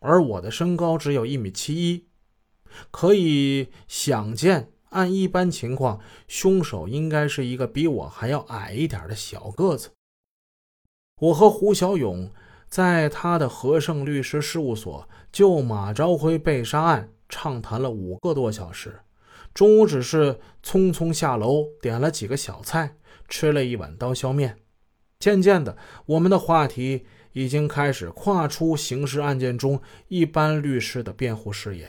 而我的身高只有一米七一，可以想见，按一般情况，凶手应该是一个比我还要矮一点的小个子。我和胡小勇在他的和盛律师事务所就马朝辉被杀案畅谈了五个多小时。中午只是匆匆下楼，点了几个小菜，吃了一碗刀削面。渐渐的，我们的话题已经开始跨出刑事案件中一般律师的辩护视野。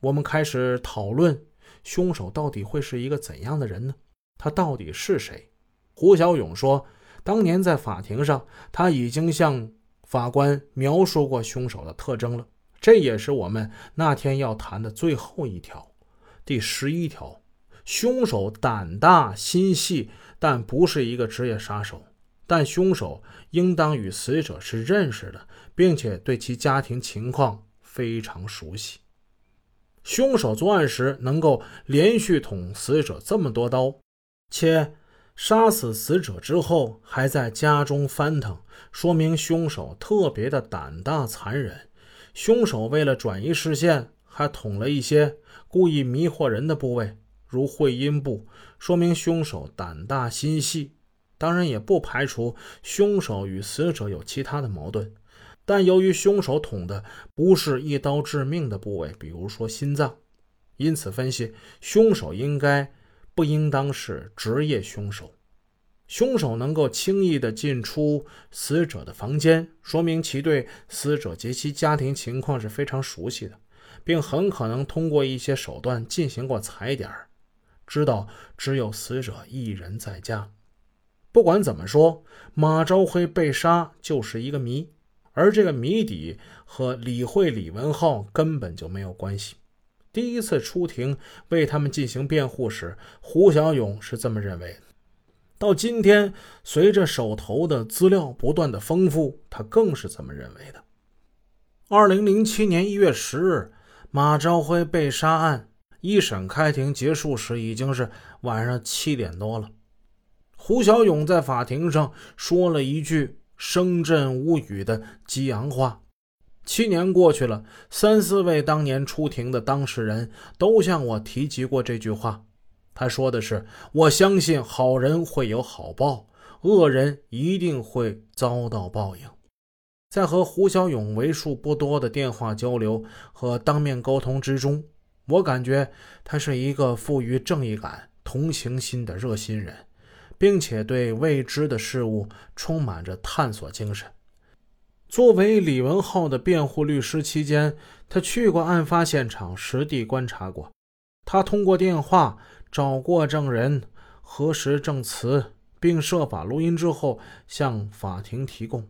我们开始讨论，凶手到底会是一个怎样的人呢？他到底是谁？胡小勇说。当年在法庭上，他已经向法官描述过凶手的特征了。这也是我们那天要谈的最后一条，第十一条：凶手胆大心细，但不是一个职业杀手。但凶手应当与死者是认识的，并且对其家庭情况非常熟悉。凶手作案时能够连续捅死者这么多刀，且。杀死死者之后还在家中翻腾，说明凶手特别的胆大残忍。凶手为了转移视线，还捅了一些故意迷惑人的部位，如会阴部，说明凶手胆大心细。当然，也不排除凶手与死者有其他的矛盾，但由于凶手捅的不是一刀致命的部位，比如说心脏，因此分析凶手应该。不应当是职业凶手。凶手能够轻易的进出死者的房间，说明其对死者及其家庭情况是非常熟悉的，并很可能通过一些手段进行过踩点，知道只有死者一人在家。不管怎么说，马朝辉被杀就是一个谜，而这个谜底和李慧、李文浩根本就没有关系。第一次出庭为他们进行辩护时，胡小勇是这么认为的。到今天，随着手头的资料不断的丰富，他更是这么认为的。二零零七年一月十日，马朝辉被杀案一审开庭结束时，已经是晚上七点多了。胡小勇在法庭上说了一句声震无语的激昂话。七年过去了，三四位当年出庭的当事人都向我提及过这句话。他说的是：“我相信好人会有好报，恶人一定会遭到报应。”在和胡小勇为数不多的电话交流和当面沟通之中，我感觉他是一个富于正义感、同情心的热心人，并且对未知的事物充满着探索精神。作为李文浩的辩护律师期间，他去过案发现场，实地观察过。他通过电话找过证人，核实证词，并设法录音之后向法庭提供。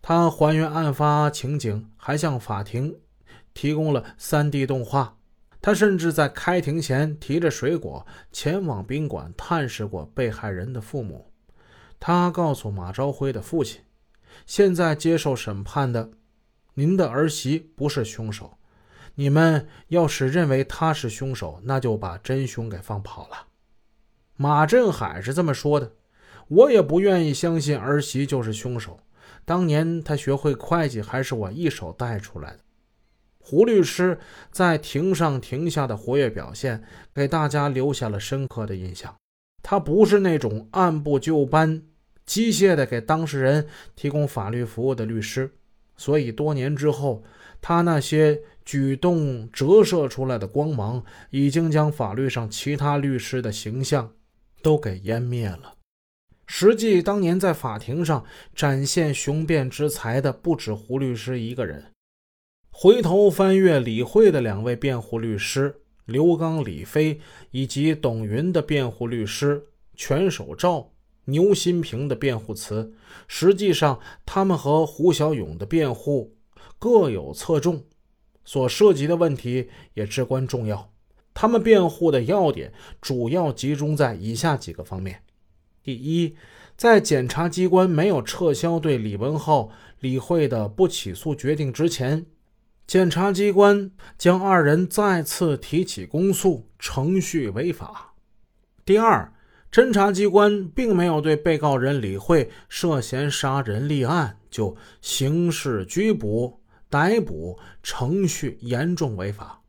他还原案发情景，还向法庭提供了 3D 动画。他甚至在开庭前提着水果前往宾馆探视过被害人的父母。他告诉马朝辉的父亲。现在接受审判的，您的儿媳不是凶手。你们要是认为她是凶手，那就把真凶给放跑了。马振海是这么说的。我也不愿意相信儿媳就是凶手。当年她学会会计还是我一手带出来的。胡律师在庭上庭下的活跃表现，给大家留下了深刻的印象。他不是那种按部就班。机械的给当事人提供法律服务的律师，所以多年之后，他那些举动折射出来的光芒，已经将法律上其他律师的形象都给湮灭了。实际当年在法庭上展现雄辩之才的，不止胡律师一个人。回头翻阅李慧的两位辩护律师刘刚、李飞，以及董云的辩护律师全守照。牛新平的辩护词，实际上他们和胡小勇的辩护各有侧重，所涉及的问题也至关重要。他们辩护的要点主要集中在以下几个方面：第一，在检察机关没有撤销对李文浩、李慧的不起诉决定之前，检察机关将二人再次提起公诉，程序违法。第二。侦查机关并没有对被告人李慧涉嫌杀人立案就刑事拘捕，逮捕程序严重违法。